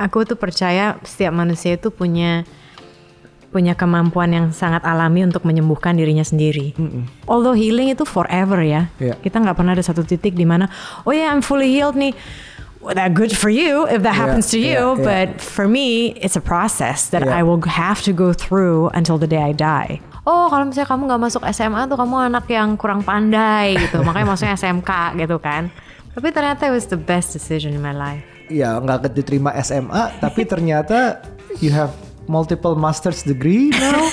aku tuh percaya setiap manusia itu punya punya kemampuan yang sangat alami untuk menyembuhkan dirinya sendiri. Although healing itu forever ya. Iya. Kita nggak pernah ada satu titik di mana, oh ya I'm fully healed nih. Well, that good for you if that Iya, happens to you, iya. but for me it's a process that. I will have to go through until the day I die. Oh, kalau misalnya kamu nggak masuk SMA tuh kamu anak yang kurang pandai gitu, makanya masuknya SMK gitu kan. Tapi ternyata it was the best decision in my life. Ya nggak diterima SMA tapi ternyata you have multiple master's degree now.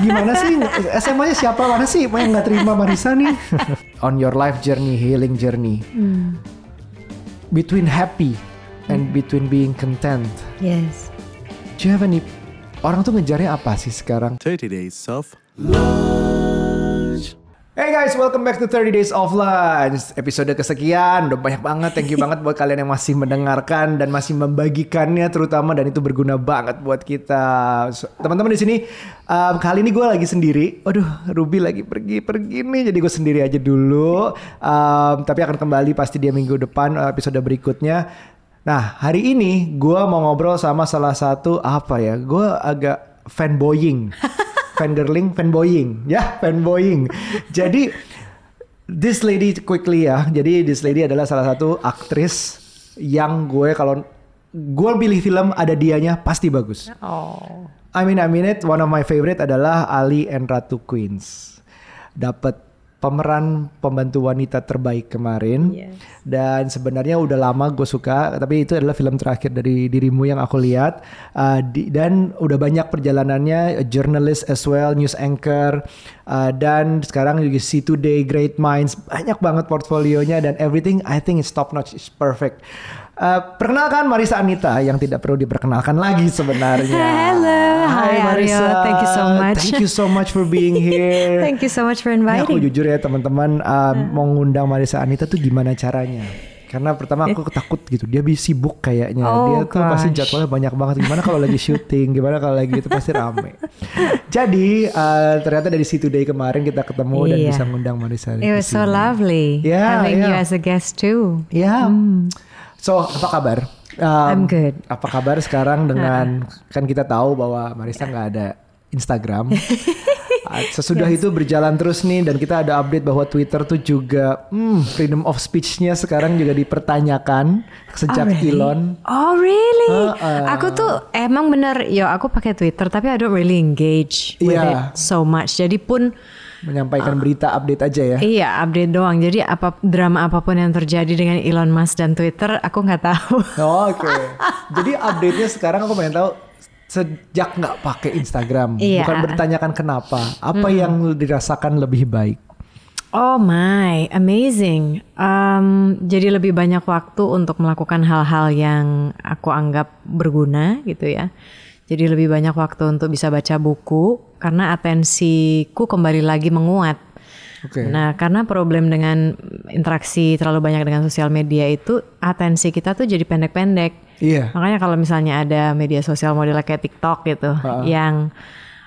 Gimana sih? SMA nya siapa? Mana sih? Yang nggak terima Marisa nih? On your life journey healing journey. Between happy and between being content. Yes. do you have any orang tuh ngejarnya apa sih sekarang? 30 days of Hey guys, welcome back to 30 Days of Lunch. Episode kesekian, udah banyak banget. Thank you banget buat kalian yang masih mendengarkan Dan masih membagikannya terutama Dan itu berguna banget buat kita. Teman-teman di sini um, Kali ini gue lagi sendiri. Waduh, Ruby lagi pergi-pergi nih. Jadi gue sendiri aja dulu. Um, Tapi akan kembali pasti dia minggu depan uh, Episode berikutnya. Nah, hari ini gue mau ngobrol sama salah satu Apa ya, gue agak fanboying fangirling, fanboying, ya fanboying. Jadi this lady quickly ya. Jadi this lady adalah salah satu aktris yang gue kalau gue pilih film ada dianya pasti bagus. Oh. I mean I mean it. One of my favorite adalah Ali and Ratu Queens. Dapat pemeran pembantu wanita terbaik kemarin. Yes. Dan sebenarnya udah lama gue suka, tapi itu adalah film terakhir dari dirimu yang aku lihat. Uh, di- dan udah banyak perjalanannya, journalist as well, news anchor, uh, dan sekarang juga see today, great minds, banyak banget portfolionya dan everything. I think is top notch, is perfect. Uh, perkenalkan Marisa Anita yang tidak perlu diperkenalkan lagi sebenarnya. Hello. Hi, Aryo. Thank you so much. Thank you so much for being here. Thank you so much for Ini aku inviting. jujur ya teman-teman uh, mau ngundang Marisa Anita tuh gimana caranya? Karena pertama aku takut gitu, dia bisa sibuk kayaknya. Oh, dia tuh pasti gosh. jadwalnya banyak banget. Gimana kalau lagi syuting? Gimana kalau lagi itu pasti rame. Jadi uh, ternyata dari situ day kemarin kita ketemu dan Iya. bisa ngundang Marisa. It was so lovely Yeah, having you yeah. as a guest too. Ya. So apa kabar? Um. I'm good. Apa kabar sekarang dengan kan kita tahu bahwa Marisa nggak ada Instagram. Ah, Sesudah itu berjalan terus nih dan kita ada update bahwa Twitter tuh juga hmm, freedom of speech-nya sekarang juga dipertanyakan sejak Oh, really? Elon. Oh really? Uh-uh. Aku tuh emang bener, yo aku pakai Twitter tapi I don't really engage with Iya. it so much. Jadi pun menyampaikan berita update aja ya. iya update doang. Jadi apa drama apa pun yang terjadi dengan Elon Musk dan Twitter aku nggak tahu. Oh, Oke. Jadi update-nya sekarang aku pengen tahu sejak nggak pakai Instagram, Iya. bukan bertanyakan kenapa, apa yang dirasakan lebih baik. Oh my, amazing. Um, jadi lebih banyak waktu untuk melakukan hal-hal yang aku anggap berguna gitu ya. Jadi lebih banyak waktu untuk bisa baca buku karena atensiku kembali lagi menguat. Oke. Nah, karena problem dengan interaksi terlalu banyak dengan sosial media itu atensi kita tuh jadi pendek-pendek. Iya. Makanya kalau misalnya ada media sosial model kayak TikTok gitu yang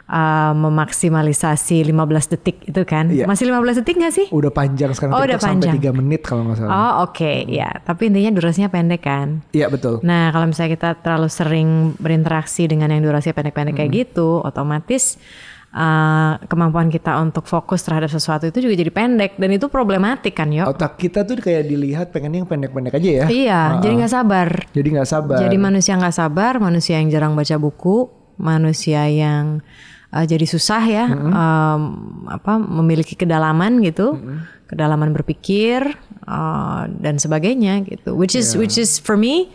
uh, memaksimalisasi 15 detik itu kan. Iya. Masih 15 detik gak sih? Udah panjang sekarang Oh, TikTok udah panjang. sampai 3 menit kalau nggak salah. Oh oke ya, tapi intinya durasinya pendek kan. Iya betul. Nah kalau misalnya kita terlalu sering berinteraksi dengan yang durasinya pendek-pendek kayak Hmm. gitu, otomatis uh, kemampuan kita untuk fokus terhadap sesuatu itu juga jadi pendek dan itu problematik kan yo. Otak kita tuh kayak dilihat pengen yang pendek-pendek aja ya. Iya, jadi nggak sabar. Jadi nggak sabar. Jadi manusia nggak sabar, manusia yang jarang baca buku, manusia yang uh, jadi susah ya, um, apa memiliki kedalaman gitu, kedalaman berpikir uh, dan sebagainya gitu. Which is which is for me,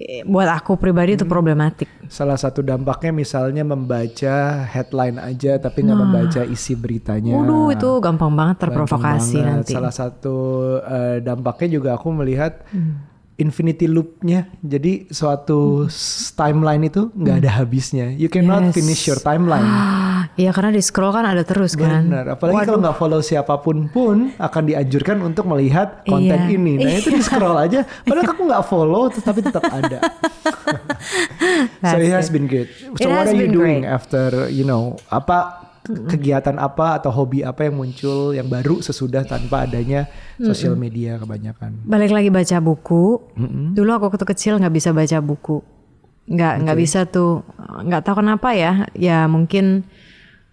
eh, buat aku pribadi itu problematik. Salah satu dampaknya misalnya membaca headline aja tapi nggak membaca isi beritanya. Waduh itu gampang banget terprovokasi Gampang banget. nanti. Salah satu eh, dampaknya juga aku melihat infinity loop-nya. Jadi suatu s- timeline itu nggak ada habisnya. You cannot Yes. finish your timeline. Iya karena di scroll kan ada terus kan. Benar. Apalagi kalau nggak follow siapa pun pun akan dianjurkan untuk melihat konten Iya. ini. Nah itu di scroll aja. Padahal aku nggak follow, tapi tetap ada. so it has been good. So It what are you doing great. after you know apa kegiatan apa atau hobi apa yang muncul yang baru sesudah tanpa adanya sosial media kebanyakan? Balik lagi baca buku. Dulu aku waktu kecil nggak bisa baca buku. nggak nggak bisa tuh nggak tahu kenapa ya. Ya mungkin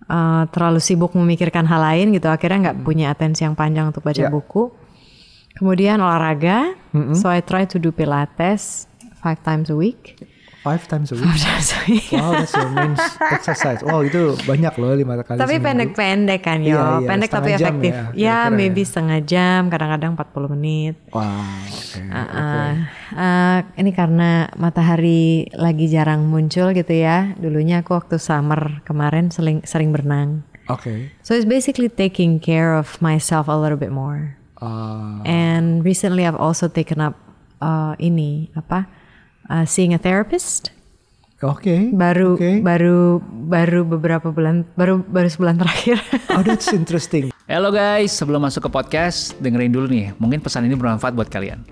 uh, terlalu sibuk memikirkan hal lain gitu. Akhirnya nggak punya atensi yang panjang untuk baca Ya. buku. Kemudian olahraga. So I try to do pilates five times a week Five times a week. Five times a week. Wow, that's your main exercise. Wow, itu banyak loh lima kali tapi pendek-pendek kan yo Iya, iya, pendek tapi jam efektif ya, ya, maybe ya. setengah jam kadang-kadang 40 menit Wow, oke. Uh, uh, ini karena matahari lagi jarang muncul gitu ya. Dulunya aku waktu summer kemarin sering sering berenang. Oke. So it's basically taking care of myself a little bit more. Ah, And recently I've also taken up uh, ini apa? Uh, seeing a therapist. Oke. Baru Oke. baru baru beberapa bulan baru baru sebulan terakhir. Oh, that's interesting. Halo guys, sebelum masuk ke podcast, dengerin dulu nih. Mungkin pesan ini bermanfaat buat kalian.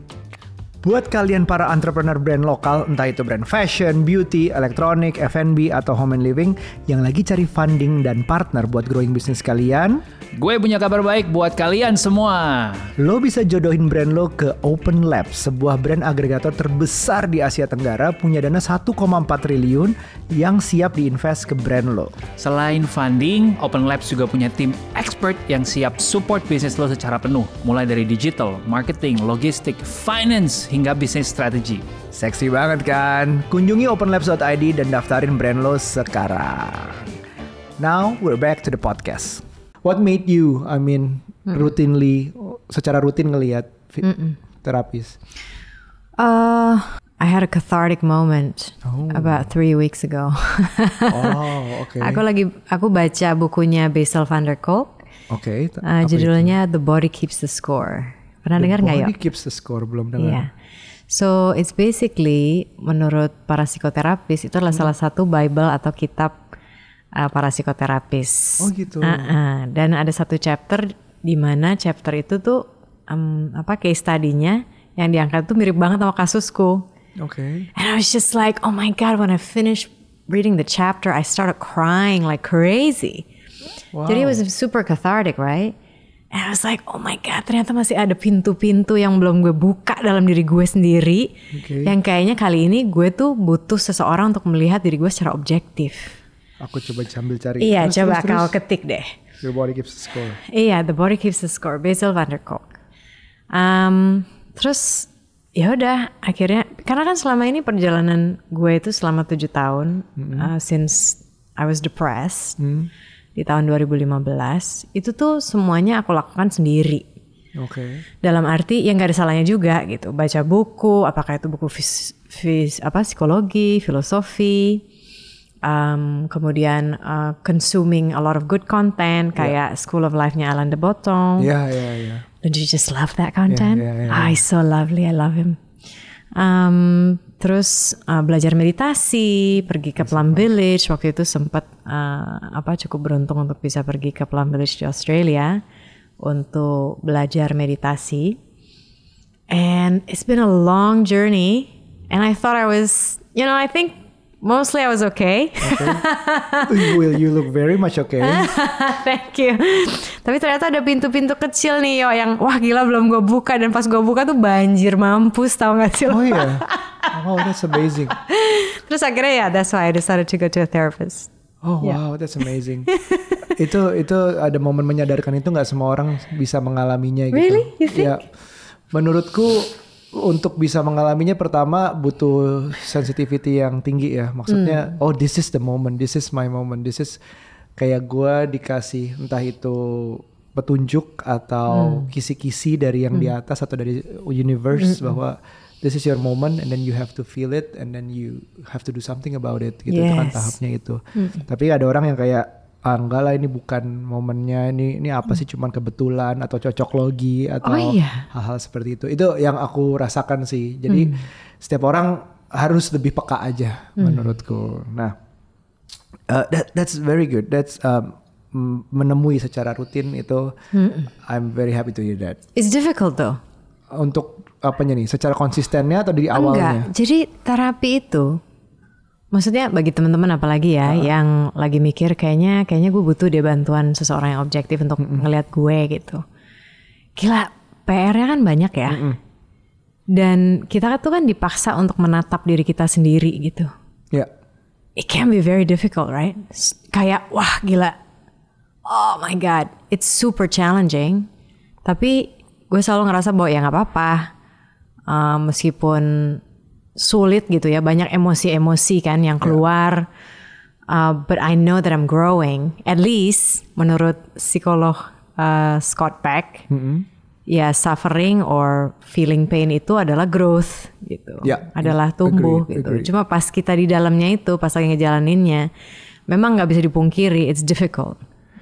Buat kalian para entrepreneur brand lokal, entah itu brand fashion, beauty, elektronik, F&B, atau home and living yang lagi cari funding dan partner buat growing bisnis kalian, Gue punya kabar baik buat kalian semua. lo bisa jodohin brand lo ke Open Lab, sebuah brand agregator terbesar di Asia Tenggara punya dana 1,4 triliun yang siap diinvest ke brand lo. Selain funding, Open Labs juga punya tim expert yang siap support bisnis lo secara penuh. Mulai dari digital, marketing, logistik, finance, hingga bisnis strategi. Seksi banget kan? Kunjungi openlabs.id dan daftarin brand lo sekarang. Now we're back to the podcast. What made you, I mean, routinely, secara rutin ngelihat terapis? Uh, I had a cathartic moment about three weeks ago. Oh, oke. Aku lagi aku baca bukunya Basil van der Kolk. Oke. t- Uh, apa itu? judulnya The Body Keeps the Score. Pernah dengar nggak ya? Body keeps the score, belum dengar. Iya. So it's basically menurut para psikoterapis itu adalah Hmm. salah satu Bible atau kitab uh, para psikoterapis. Oh, gitu. Uh-uh. Dan ada satu chapter di mana chapter itu tuh um, apa case study-nya yang diangkat tuh mirip banget sama kasusku. Oke. And I was just like, oh my God, when I finished reading the chapter, I started crying like crazy. Jadi it was super cathartic, right? And I was like, oh my God, ternyata masih ada pintu-pintu yang belum gue buka dalam diri gue sendiri. Oke. Yang kayaknya kali ini gue tuh butuh seseorang untuk melihat diri gue secara objektif. Aku coba sambil cari. Iya, Terus, coba terus, kau terus. ketik deh. Your body keeps the score. Iya, The Body Keeps the Score, Basil van der Kolk. Um, terus ya udah akhirnya karena kan selama ini perjalanan gue itu selama tujuh tahun uh, since I was depressed di tahun 2015 itu tuh semuanya aku lakukan sendiri. Oke. Dalam arti yang gak ada salahnya juga gitu. Baca buku, apakah itu buku fis, fis- apa psikologi, filosofi, um, kemudian uh, consuming a lot of good content kayak School of Life-nya Alain de Botton. Iya, iya, iya. Don't you just love that content? yeah, yeah, Ah, he's so lovely. I love him. Um, terus uh, belajar meditasi, pergi ke Plum Village. Waktu itu sempat uh, apa cukup beruntung untuk bisa pergi ke Plum Village di Australia untuk belajar meditasi. And it's been a long journey. And I thought I was, you know, I think mostly I was okay. Will you look very much okay? Thank you. Tapi ternyata ada pintu-pintu kecil nih yo yang wah gila belum gue buka dan pas gue buka tuh banjir mampus tau gak sih? Oh iya. Oh, that's amazing. Terus akhirnya ya that's why I decided to go to a therapist. Oh wow, that's amazing. itu itu ada momen menyadarkan itu nggak semua orang bisa mengalaminya gitu. Really? You think? Ya, menurutku untuk bisa mengalaminya pertama butuh sensitivity yang tinggi ya. Maksudnya, Hmm. oh this is the moment, this is my moment, this is kayak gua dikasih entah itu petunjuk Hmm. atau kisi-kisi dari yang di atas atau dari universe Hmm, bahwa this is your moment and then you have to feel it and then you have to do something about it gitu itu kan Yes. tahapnya itu. Tapi ada orang yang kayak ah enggak lah ini bukan momennya ini ini apa sih cuman kebetulan atau cocok logi atau Oh, iya. hal-hal seperti itu. Itu yang aku rasakan sih. Jadi setiap orang harus lebih peka aja menurutku. Nah, uh, that, that's very good. That's um, menemui secara rutin itu I'm very happy to hear that. It's difficult though. Untuk apanya nih? Secara konsistennya atau dari awalnya? Enggak. Jadi terapi itu maksudnya bagi teman-teman apalagi ya yang lagi mikir kayaknya kayaknya gue butuh deh bantuan seseorang yang objektif untuk ngelihat gue gitu. Gila, PR-nya kan banyak ya. Dan kita tuh kan dipaksa untuk menatap diri kita sendiri gitu. Ya. it can be very difficult, right? Kayak wah gila. Oh my god, it's super challenging. Tapi gue selalu ngerasa bahwa ya nggak apa-apa. Uh, meskipun sulit gitu ya, banyak emosi-emosi kan yang keluar. Uh, but I know that I'm growing. At least menurut psikolog uh, Scott Peck, ya suffering or feeling pain itu adalah growth gitu, Ya, adalah ya, tumbuh agree, gitu. agree. Cuma pas kita di dalamnya itu, pas lagi ngejalaninnya, memang nggak bisa dipungkiri, it's difficult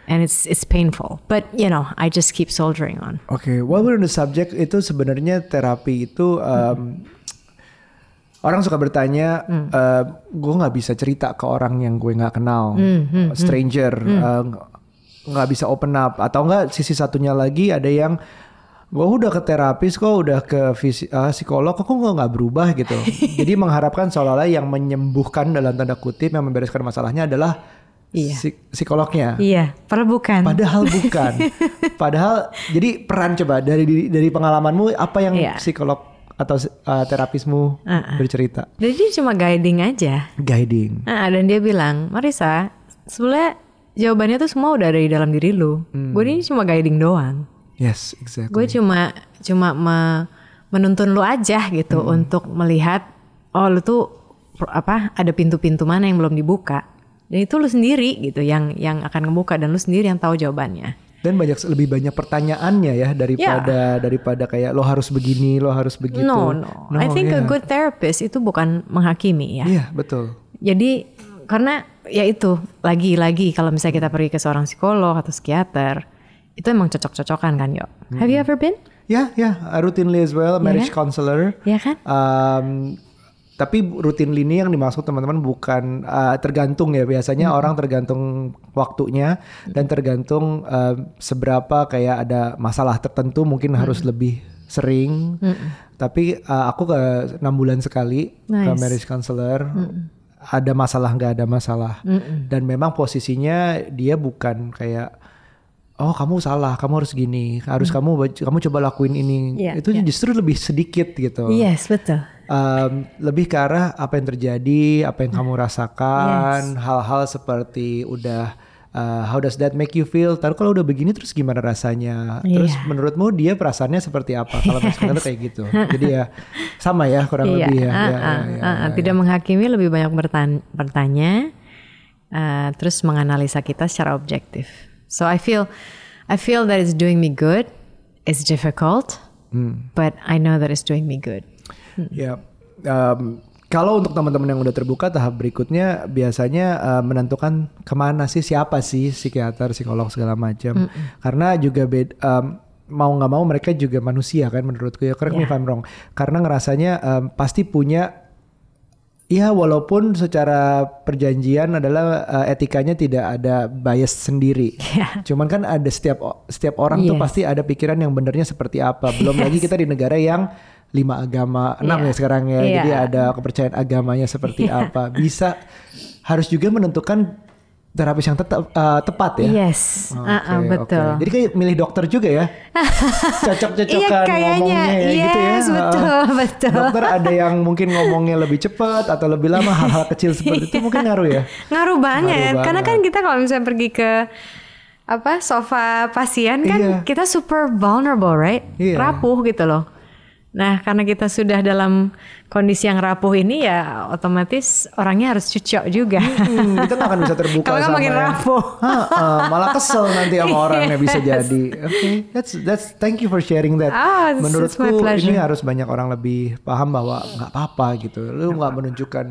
and it's it's painful. But you know, I just keep soldiering on. Oke, while we're on the subject itu sebenarnya terapi itu um, orang suka bertanya, gue nggak bisa cerita ke orang yang gue nggak kenal, stranger, uh, nggak bisa open up, atau nggak sisi satunya lagi ada yang gue udah ke terapis kok, udah ke visi, uh, psikolog, kok kok nggak berubah gitu. Jadi mengharapkan seolah-olah yang menyembuhkan dalam tanda kutip yang membereskan masalahnya adalah Iya. psik- psikolognya. Iya, padahal bukan. Padahal bukan. Padahal jadi peran coba dari dari pengalamanmu apa yang Iya. psikolog atau uh, terapismu bercerita? Jadi dia cuma guiding aja. Guiding. Nah, dan dia bilang, Marisa, sebenarnya jawabannya tuh semua udah ada di dalam diri lu. Gue ini cuma guiding doang. Yes, exactly. Gue cuma cuma me- menuntun lu aja gitu untuk melihat oh lu tuh apa ada pintu-pintu mana yang belum dibuka. Dan itu lu sendiri gitu yang yang akan ngebuka dan lu sendiri yang tahu jawabannya. Dan banyak lebih banyak pertanyaannya ya daripada daripada kayak lo harus begini, lo harus begitu. No, no. I think a yeah. good therapist itu bukan menghakimi ya. Iya, betul. Jadi karena ya itu lagi-lagi kalau misalnya kita pergi ke seorang psikolog atau psikiater itu emang cocok-cocokan kan yo. Have you ever been? Ya, ya, routinely as well, marriage counselor. Ya kan? Um, tapi rutin ini yang dimaksud teman-teman bukan uh, tergantung ya biasanya orang tergantung waktunya dan tergantung uh, seberapa kayak ada masalah tertentu mungkin harus lebih sering. Tapi uh, aku ke enam bulan sekali ke Nice. marriage counselor. Ada masalah nggak ada masalah dan memang posisinya dia bukan kayak oh kamu salah kamu harus gini harus kamu kamu coba lakuin ini Iya, itu iya. justru lebih sedikit gitu Yes, betul. Um, lebih ke arah apa yang terjadi, apa yang kamu rasakan, hal-hal seperti udah uh, how does that make you feel? Taruh kalau udah begini terus gimana rasanya? Terus Iya. menurutmu dia perasaannya seperti apa? Kalau misalnya kayak gitu. Jadi ya sama ya kurang Iya, lebih ya. ah, Ya, ya, ya, ah, ah. tidak menghakimi lebih banyak bertan- bertanya, uh, terus menganalisa kita secara objektif. So I feel, I feel that it's doing me good. It's difficult, Hmm. but I know that it's doing me good. Ya, um, kalau untuk teman-teman yang udah terbuka tahap berikutnya biasanya uh, menentukan ke mana sih siapa sih psikiater, psikolog segala macam. Karena juga bed, um, mau nggak mau mereka juga manusia kan menurutku ya. Correct me if I'm wrong. Karena ngerasanya um, pasti punya Ya walaupun secara perjanjian adalah uh, etikanya tidak ada bias sendiri. Iya. Cuman kan ada setiap setiap orang tuh Yes. pasti ada pikiran yang benernya seperti apa. Belum lagi kita di negara yang lima agama, enam Iya. ya sekarang ya. Iya. Jadi ada kepercayaan agamanya seperti apa. Bisa harus juga menentukan terapis yang tetap uh, tepat ya. Yes, Oke, ah, ah, oke. betul. Jadi kayak milih dokter juga ya. Cocok-cocokan Iya, kayaknya. ngomongnya ya gitu ya. Yes, betul, Heeh. betul. Dokter ada yang mungkin ngomongnya lebih cepat atau lebih lama hal-hal kecil seperti itu mungkin ngaruh ya. Ngaruh banget, Ngaruh karena banget. kan kita kalau misalnya pergi ke apa sofa pasien kan Iya. kita super vulnerable, right? Iya. Rapuh gitu loh. Nah, karena kita sudah dalam kondisi yang rapuh ini ya otomatis orangnya harus cucok juga. Hmm, kita nggak akan bisa terbuka Kalau sama makin yang- rapuh. Heeh, malah kesel nanti sama orangnya bisa jadi. Oke, that's that's thank you for sharing that. My Menurutku ini harus banyak orang lebih paham bahwa nggak apa-apa gitu. Lu nggak menunjukkan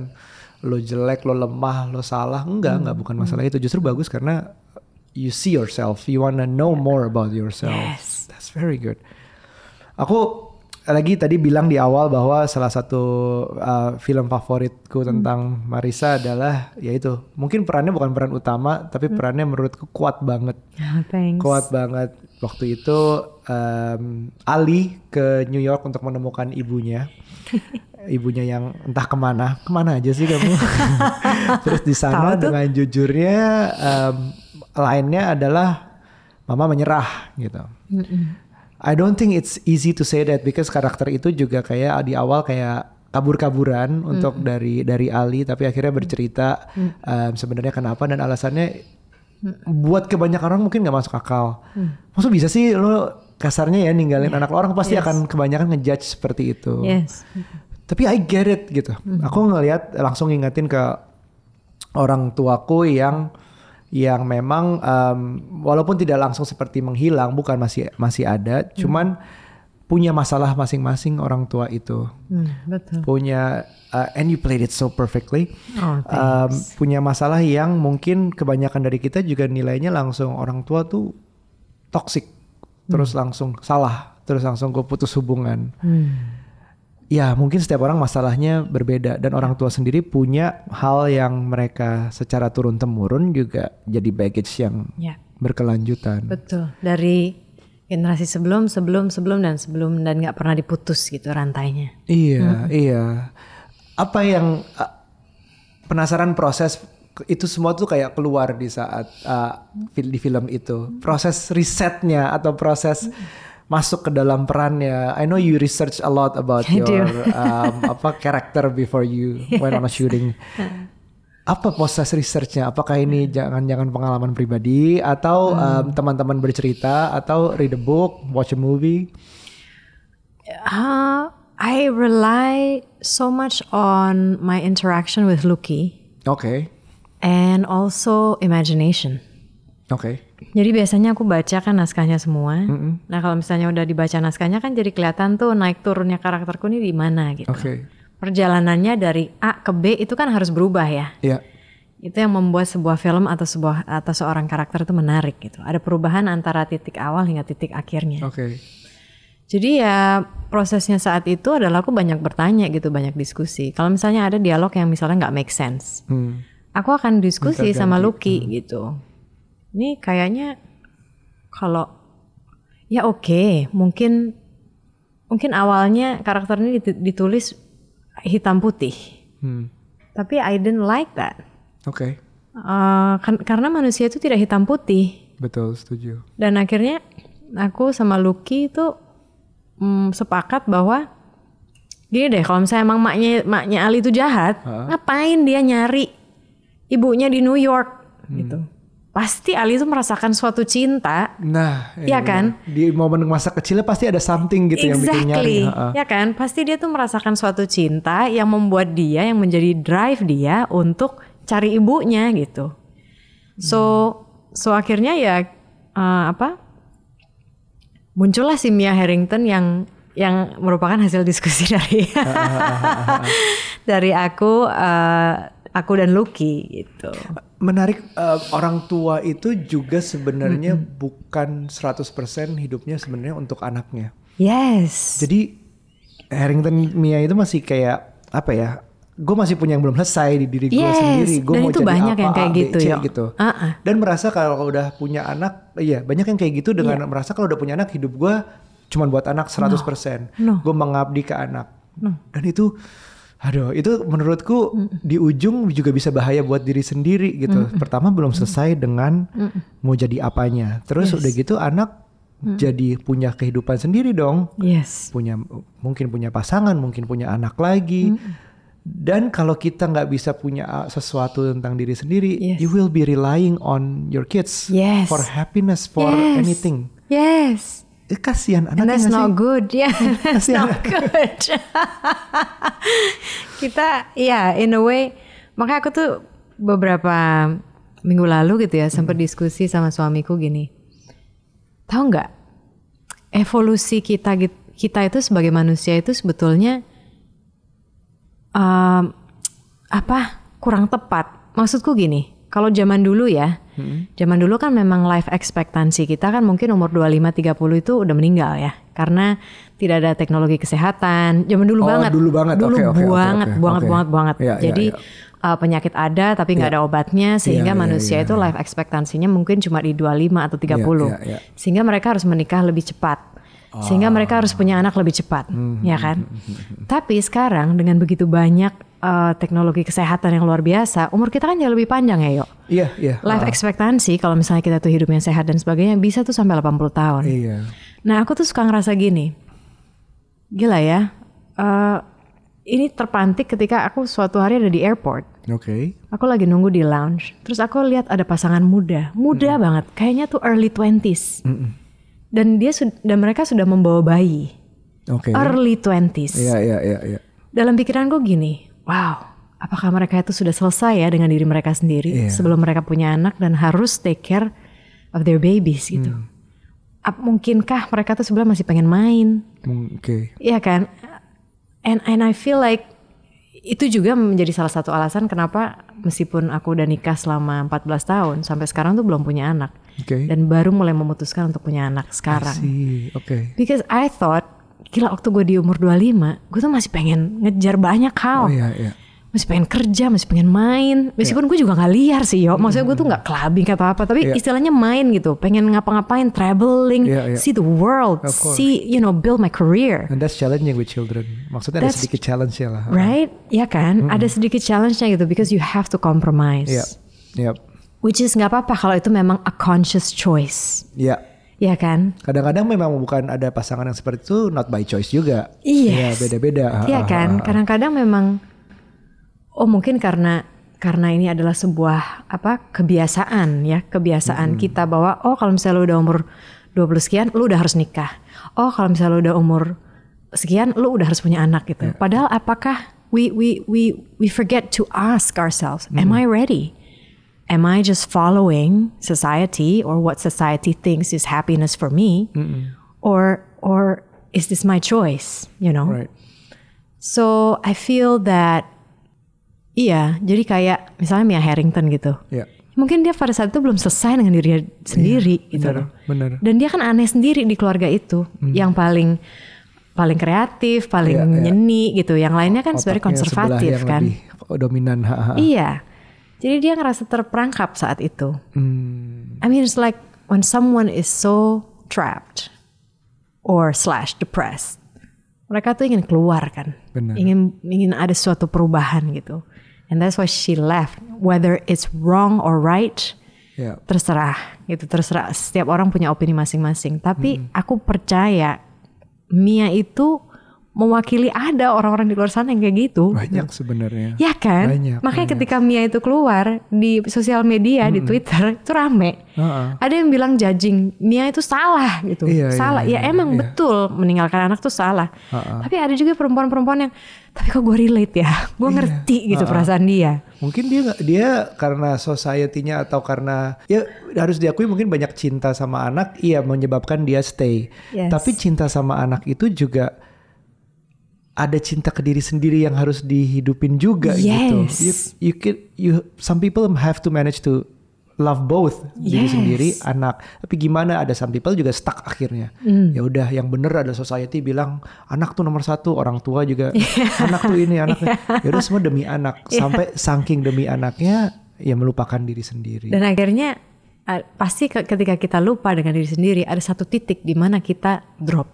lo jelek, lo lemah, lo salah. Enggak, nggak Hmm. bukan masalah itu. Justru bagus karena you see yourself, you wanna know more about yourself. Yes. That's very good. Aku lagi tadi bilang di awal bahwa salah satu uh, film favoritku tentang Marisa adalah yaitu mungkin perannya bukan peran utama tapi perannya menurutku kuat banget. Thanks. kuat banget. Waktu itu um, Ali ke New York untuk menemukan ibunya. Ibunya yang entah ke mana. Ke mana aja sih kamu? Terus di sana dengan jujurnya um, lainnya adalah mama menyerah gitu I don't think it's easy to say that because karakter itu juga kayak di awal kayak kabur-kaburan untuk dari dari Ali tapi akhirnya bercerita um, sebenarnya kenapa dan alasannya buat kebanyakan orang mungkin nggak masuk akal. Maksud bisa sih lo kasarnya ya ninggalin anak lo orang pasti akan kebanyakan ngejudge seperti itu. Yes. Tapi I get it gitu. Aku ngelihat langsung ngingetin ke orang tuaku yang yang memang um, walaupun tidak langsung seperti menghilang, bukan masih masih ada, cuman punya masalah masing-masing orang tua itu. Hmm, betul. Punya uh, and you played it so perfectly. Oh, Um, punya masalah yang mungkin kebanyakan dari kita juga nilainya langsung orang tua tuh toxic, terus langsung salah, terus langsung gue putus hubungan. Hmm. Ya mungkin setiap orang masalahnya berbeda dan orang tua sendiri punya hal yang mereka secara turun temurun juga jadi baggage yang Ya, berkelanjutan. betul. Dari generasi sebelum, sebelum, sebelum dan sebelum dan nggak pernah diputus gitu rantainya. Iya, iya. Apa yang penasaran proses itu semua tuh kayak keluar di saat uh, di film itu. Proses risetnya atau proses masuk ke dalam perannya. I know you research a lot about I your um, apa character before you went on a shooting. Apa proses researchnya? Apakah ini jangan-jangan pengalaman pribadi atau um, teman-teman bercerita atau read a book, watch a movie? Uh, I rely so much on my interaction with Lucky Oke, and also imagination. oke. Jadi biasanya aku baca kan naskahnya semua. Nah kalau misalnya udah dibaca naskahnya kan jadi kelihatan tuh naik turunnya karakterku ini di mana gitu. Oke. Perjalanannya dari A ke B itu kan harus berubah ya. Iya. Itu yang membuat sebuah film atau sebuah atau seorang karakter itu menarik gitu. Ada perubahan antara titik awal hingga titik akhirnya. Oke. Jadi ya prosesnya saat itu adalah aku banyak bertanya gitu, banyak diskusi. Kalau misalnya ada dialog yang misalnya nggak make sense, Hmm. aku akan diskusi sama Lucky gitu. Ini kayaknya kalau ya oke, mungkin mungkin awalnya karakter ini dit- ditulis hitam putih, Hmm. tapi I didn't like that. Oke. Eh, kan- karena manusia itu tidak hitam putih. Betul, setuju. Dan akhirnya aku sama Lucky itu mm, sepakat bahwa gini deh, kalau misalnya emang maknya maknya Ali itu jahat, ngapain dia nyari ibunya di New York gitu? Pasti Ali itu merasakan suatu cinta, Nah, Iya kan? Di momen masa kecilnya pasti ada something gitu yang bikin nyari. exactly, ya kan? Pasti dia tuh merasakan suatu cinta yang membuat dia, yang menjadi drive dia untuk cari ibunya gitu. So, so akhirnya ya eh, apa? Muncullah si Mia Harrington yang yang merupakan hasil diskusi dari dari aku, eh, aku dan Lucky gitu. Menarik eh, orang tua itu juga sebenarnya bukan 100% hidupnya sebenarnya untuk anaknya. Yes. Jadi Harrington Mia itu masih kayak apa ya? Gue masih punya yang belum selesai di diri gue Yes, sendiri. Gue mau itu jadi banyak apa, yang kayak A, B, gitu, C gitu. Uh-uh. Dan merasa kalau udah punya anak, iya banyak yang kayak gitu dengan merasa kalau udah punya anak hidup gue cuma buat anak 100%. No. Gue mengabdi ke anak. Dan itu Aduh, itu menurutku di ujung juga bisa bahaya buat diri sendiri gitu. Pertama belum selesai dengan mau jadi apanya. Terus udah gitu anak jadi punya kehidupan sendiri dong. Yes. Punya mungkin punya pasangan, mungkin punya anak lagi. Dan kalau kita nggak bisa punya uh, sesuatu tentang diri sendiri, Yes. you will be relying on your kids Yes. for happiness, for Yes. anything. Yes. Eh, kasihan And anaknya that's nggak not sih? good. Yeah, that's Kasihan. not good. Kita, ya, in a way, makanya aku tuh beberapa minggu lalu gitu ya sempat diskusi sama suamiku gini. Tahu nggak? Evolusi kita kita itu sebagai manusia itu sebetulnya um, apa kurang tepat. Maksudku gini, kalau zaman dulu ya, zaman dulu kan memang life expectancy kita kan mungkin umur 25 30 itu udah meninggal ya. Karena tidak ada teknologi kesehatan. Zaman dulu Oh, banget. dulu banget. Dulu oke, oke, banget, oke, banget, oke. banget, banget. Iya, iya, Jadi iya. uh, penyakit ada tapi nggak ada obatnya sehingga Iya, iya, manusia iya, itu life expectancy-nya mungkin cuma di 25 atau 30. iya, iya. Sehingga mereka harus menikah lebih cepat. Sehingga mereka harus punya anak lebih cepat, Hmm, ya kan? Tapi sekarang dengan begitu banyak uh, teknologi kesehatan yang luar biasa, umur kita kan jauh lebih panjang ya, yuk. Iya, iya. Life expectancy kalau misalnya kita tuh hidupnya sehat dan sebagainya bisa tuh sampai 80 tahun. Iya. Nah aku tuh suka ngerasa gini, gila ya, eh, ini terpantik ketika aku suatu hari ada di airport. Oke. Aku lagi nunggu di lounge. Terus aku lihat ada pasangan muda, muda banget, kayaknya tuh early 20s. Dan dia dan mereka sudah membawa bayi. Oke. Early 20s. Iya iya iya iya. Dalam pikiranku gini, wow, apakah mereka itu sudah selesai ya dengan diri mereka sendiri Iya. sebelum mereka punya anak dan harus take care of their babies gitu. Hmm. Ap- mungkinkah mereka tuh sebenarnya masih pengen main? Oke. Iya kan? And and I feel like itu juga menjadi salah satu alasan kenapa meskipun aku udah nikah selama 14 tahun sampai sekarang tuh belum punya anak Oke. dan baru mulai memutuskan untuk punya anak sekarang. Oke. Because I thought gila waktu gue di umur 25, gue tuh masih pengen ngejar banyak hal. Oh iya iya. Masih pengen kerja, masih pengen main. Meskipun gue juga gak liar sih yo. Maksudnya gue tuh gak clubbing atau apa. Tapi Iya. istilahnya main gitu. Pengen ngapa-ngapain, traveling, Iya, iya. see the world, see, you know, build my career. And that's challenging with children. Maksudnya ada That's- sedikit challenge ya lah. Right? Ya kan? Ada sedikit challenge-nya gitu. Because you have to compromise. Iya. Iya. Which is gak apa-apa kalau itu memang a conscious choice. Iya. Ya kan? Kadang-kadang memang bukan ada pasangan yang seperti itu not by choice juga. Yes. Iya, beda-beda. Iya kan? Kadang-kadang memang oh mungkin karena karena ini adalah sebuah apa kebiasaan ya, kebiasaan kita bahwa oh kalau misalnya lu udah umur 20 sekian lu udah harus nikah. Oh kalau misalnya lu udah umur sekian lu udah harus punya anak gitu. Padahal apakah we we we we forget to ask ourselves, am I ready? Am I just following society or what society thinks is happiness for me? Or or is this my choice, you know? Right. So I feel that iya, jadi kayak misalnya Mia Harrington gitu. Iya. Mungkin dia pada saat itu belum selesai dengan dirinya sendiri gitu benar, loh. benar. Dan dia kan aneh sendiri di keluarga itu, yang paling paling kreatif, paling Iya, iya. nyeni gitu. Yang lainnya kan sebenarnya Otaknya sebelah konservatif yang kan. lebih dominan. Ha, ha. Iya. Jadi dia ngerasa terperangkap saat itu. Hmm, I mean it's like when someone is so trapped or slash depressed, mereka tuh ingin keluar kan, Benar. ingin ingin ada suatu perubahan gitu. And that's why she left. Whether it's wrong or right, Iya. terserah gitu, terserah. Setiap orang punya opini masing-masing. Tapi aku percaya Mia itu mewakili ada orang-orang di luar sana yang kayak gitu. Banyak sebenarnya. Ya kan? Banyak, Makanya banyak. ketika Mia itu keluar di sosial media, di Twitter, itu rame. Heeh. Ada yang bilang judging Mia itu salah gitu. Iya, salah. iya, ya iya, emang iya. betul meninggalkan anak tuh salah. Heeh. Tapi ada juga perempuan-perempuan yang tapi kok gue relate ya. Gue Iya. ngerti gitu perasaan dia. Mungkin dia dia karena society-nya atau karena ya harus diakui mungkin banyak cinta sama anak iya menyebabkan dia stay. Yes. Tapi cinta sama anak itu juga ada cinta ke diri sendiri yang harus dihidupin juga gitu. Yes. You, you can you some people have to manage to love both diri Yes. sendiri anak. Tapi gimana ada some people juga stuck akhirnya. Hmm. Ya udah yang bener ada society bilang anak tuh nomor satu, orang tua juga anak tuh ini anaknya. Ya udah semua demi anak. Sampai saking demi anaknya ya melupakan diri sendiri. Dan akhirnya uh, pasti ke- ketika kita lupa dengan diri sendiri ada satu titik di mana kita drop.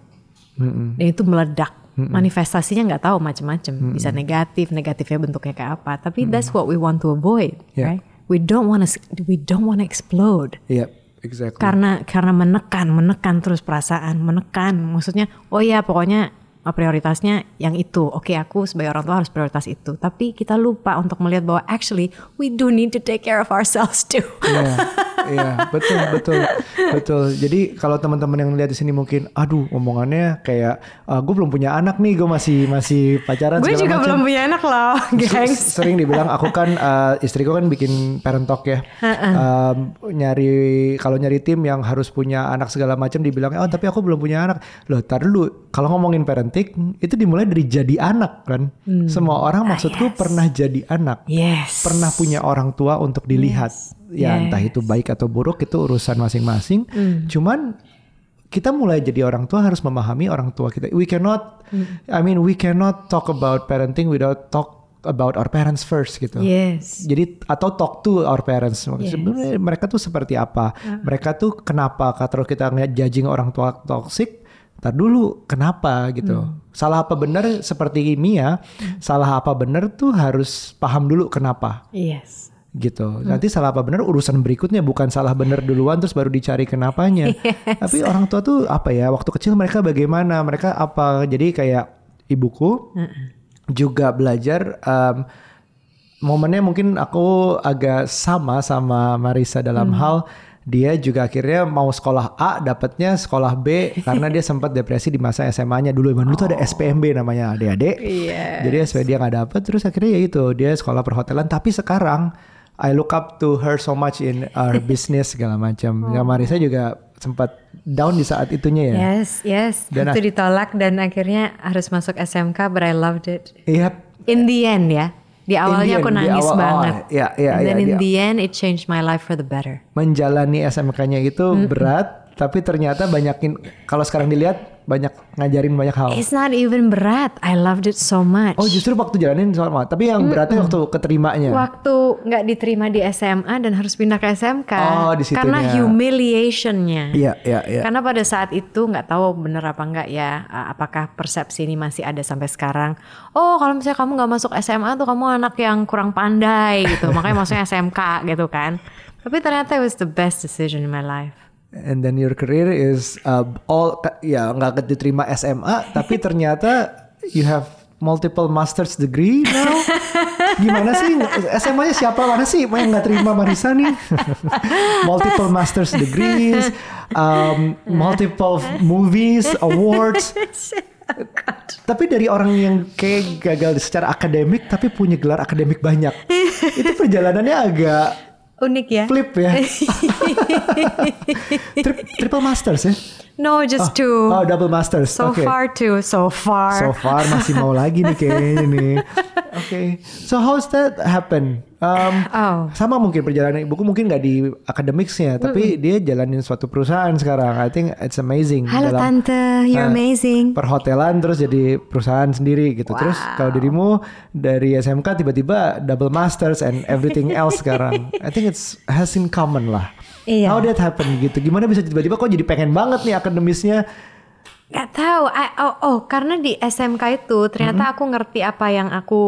Mm-mm. Dan itu meledak. Manifestasinya nggak tahu macam-macam. Bisa negatif, negatifnya bentuknya kayak apa. Tapi that's what we want to avoid, Yeah. right? We don't want to we don't want to explode. Iya, exactly. Karena karena menekan, menekan terus perasaan, menekan. Maksudnya, oh ya pokoknya prioritasnya yang itu. Oke, aku sebagai orang tua harus prioritas itu. Tapi kita lupa untuk melihat bahwa actually we do need to take care of ourselves too. Iya, iya, betul, betul, betul. Jadi kalau teman-teman yang lihat di sini mungkin, aduh, omongannya kayak, "Ah, gue belum punya anak nih, gue masih masih pacaran. Gue juga macam." belum punya anak loh, gengs. Sering dibilang aku kan eh, istriku kan bikin parent talk ya. Um, nyari kalau nyari tim yang harus punya anak segala macam dibilang oh tapi aku belum punya anak. Loh, tar dulu. Kalau ngomongin parenting itu dimulai dari jadi anak kan. Semua orang maksudku pernah jadi anak. Yes. Pernah punya orang tua untuk dilihat. Ya Yes. entah itu baik atau buruk itu urusan masing-masing. Cuman kita mulai jadi orang tua harus memahami orang tua kita. We cannot, I mean, we cannot talk about parenting without talk about our parents first gitu. Yes. Jadi atau talk to our parents. Yes. Sebenarnya mereka tuh seperti apa? Mereka tuh kenapa? Kalau kita ngeliat judging orang tua toxic, tar dulu kenapa gitu. Salah apa benar seperti Mia, salah apa benar tuh harus paham dulu kenapa Yes. gitu. Nanti salah apa benar urusan berikutnya bukan salah benar duluan terus baru dicari kenapanya. Tapi orang tua tuh apa ya? Waktu kecil mereka bagaimana? Mereka apa? Jadi kayak ibuku juga belajar um, momennya mungkin aku agak sama sama Marisa dalam hal dia juga akhirnya mau sekolah A dapatnya sekolah B karena dia sempat depresi di masa SMA-nya dulu. Dulu tuh ada SPMB namanya adik-adik. Iya. Jadi SP dia nggak dapet terus akhirnya ya itu dia sekolah perhotelan tapi sekarang I look up to her so much in our business segala macam. Ya Marisa juga sempat down di saat itunya ya. Yes, yes. Dan itu ditolak dan akhirnya harus masuk SMK, but I loved it. Iya. In the end ya. Di awalnya end, aku nangis awal- banget. oh, iya, iya, And then iya, in di- the end it changed my life for the better. menjalani SMK-nya itu berat, tapi ternyata banyakin kalau sekarang dilihat banyak ngajarin banyak hal. It's not even berat. I loved it so much. Oh justru waktu jalanin sama, tapi yang beratnya waktu keterimanya. Waktu nggak diterima di SMA dan harus pindah ke SMK. Oh, di Karena situnya. humiliationnya. Iya, iya, iya. Karena pada saat itu nggak tahu bener apa enggak ya, apakah persepsi ini masih ada sampai sekarang. Oh, kalau misalnya kamu nggak masuk SMA tuh kamu anak yang kurang pandai gitu, makanya masuknya SMK gitu kan. Tapi ternyata it was the best decision in my life. And then your career is uh, all ya nggak diterima SMA, tapi ternyata you have multiple master's degree now. Gimana sih SMA-nya siapa mana sih yang nggak terima Marisa nih? multiple master's degrees, um, multiple movies, awards. Tapi dari orang yang kayak gagal secara akademik tapi punya gelar akademik banyak. itu perjalanannya agak Unik ya? flip ya. Tri- triple masters ya? No, just two. Oh, double masters. so Oke. far two, so far. So far masih mau lagi nih kayaknya nih. Oke. So how's that happen? Um, Oh. Sama mungkin perjalanan ibuku mungkin nggak di akademiksnya, tapi dia jalanin suatu perusahaan sekarang. I think it's amazing. Halo dalam tante, you're Ah. amazing. perhotelan terus jadi perusahaan sendiri gitu. Terus kalau dirimu dari SMK tiba-tiba double masters and everything else sekarang. I think it's has in common lah. Iya. How that happen gitu? Gimana bisa tiba-tiba kok jadi pengen banget nih akademisnya? Gak tahu. I- oh, oh, karena di SMK itu ternyata aku ngerti apa yang aku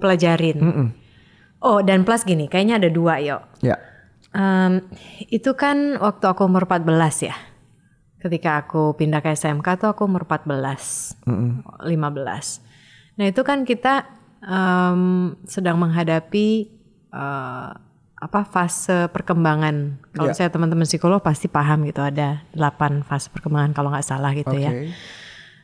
pelajarin. Oh, dan plus gini, kayaknya ada dua yo. Ya. Em, itu kan waktu aku umur 14 ya. Ketika aku pindah ke SMK tuh aku umur 14, 15. Nah itu kan kita em, sedang menghadapi eh, apa fase perkembangan. Kalau Iya. saya teman-teman psikolog pasti paham gitu ada 8 fase perkembangan kalau nggak salah gitu Oke. ya.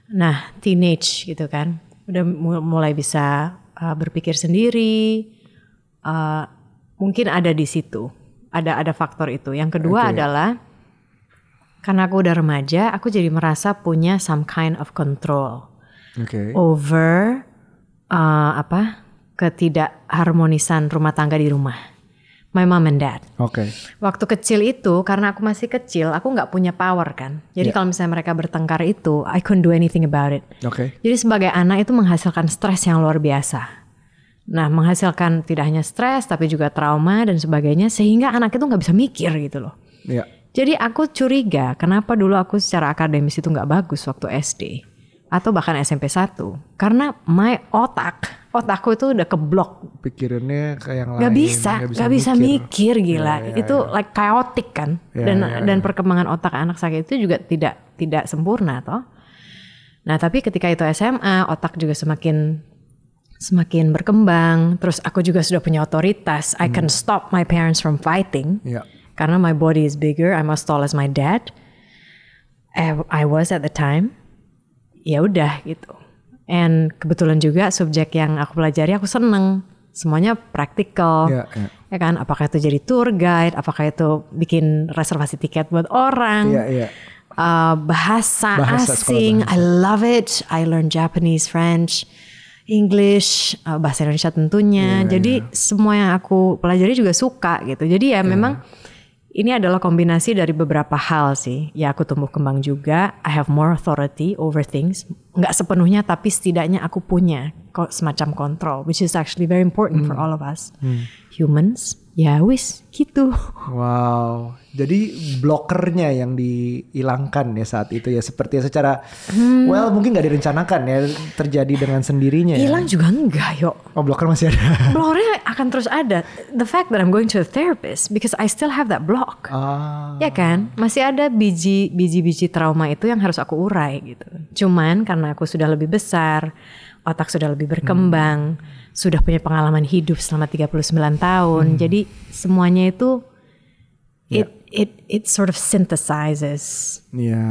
Nah, teenage gitu kan, udah mu- mulai bisa uh, berpikir sendiri, uh, mungkin ada di situ, ada ada faktor itu. Yang kedua Oke. adalah karena aku udah remaja, aku jadi merasa punya some kind of control Oke. over uh, apa ketidakharmonisan rumah tangga di rumah. My mom and dad. Oke. Waktu kecil itu karena aku masih kecil, aku nggak punya power kan. Jadi Yeah. kalau misalnya mereka bertengkar itu, I couldn't do anything about it. Oke. Jadi sebagai anak itu menghasilkan stres yang luar biasa. Nah, menghasilkan tidak hanya stres tapi juga trauma dan sebagainya sehingga anak itu nggak bisa mikir gitu loh. Ya. Jadi aku curiga kenapa dulu aku secara akademis itu nggak bagus waktu SD atau bahkan SMP 1 karena my otak otakku itu udah keblok. Pikirannya kayak yang lain. nggak bisa nggak bisa, mikir, gila. Ya, ya, itu like chaotic kan? Ya, dan ya, dan perkembangan otak anak saya itu juga tidak tidak sempurna toh. Nah tapi ketika itu SMA otak juga semakin semakin berkembang. Terus aku juga sudah punya otoritas. I can stop my parents from fighting. Ya. karena my body is bigger I'm as tall as my dad. I, I was at the time. Ya udah gitu and kebetulan juga subjek yang aku pelajari aku seneng. Semuanya praktikal. Ya, ya. ya kan? Apakah itu jadi tour guide? Apakah itu bikin reservasi tiket buat orang? Iya, iya. Uh, bahasa, Bahasa, asing. bahasa. I love it. I learn Japanese French English uh, bahasa Indonesia tentunya. Iya, jadi semua yang aku pelajari juga suka gitu. Jadi ya memang ini adalah kombinasi dari beberapa hal sih. Ya aku tumbuh kembang juga. I have more authority over things. Nggak sepenuhnya tapi setidaknya aku punya semacam kontrol. Which is actually very important for all of us. Humans. Ya wis gitu. Wow. Jadi blokernya yang dihilangkan ya saat itu ya seperti secara Hmm. well mungkin nggak direncanakan ya terjadi dengan sendirinya ya. Hilang juga enggak yuk. Oh blocker masih ada. Bloknya akan terus ada. The fact that I'm going to a therapist because I still have that block. ah. Ya kan, masih ada biji biji-biji trauma itu yang harus aku urai gitu. Cuman karena aku sudah lebih besar, otak sudah lebih berkembang, sudah punya pengalaman hidup selama 39 tahun. Jadi semuanya itu it it it sort of synthesizes. Iya.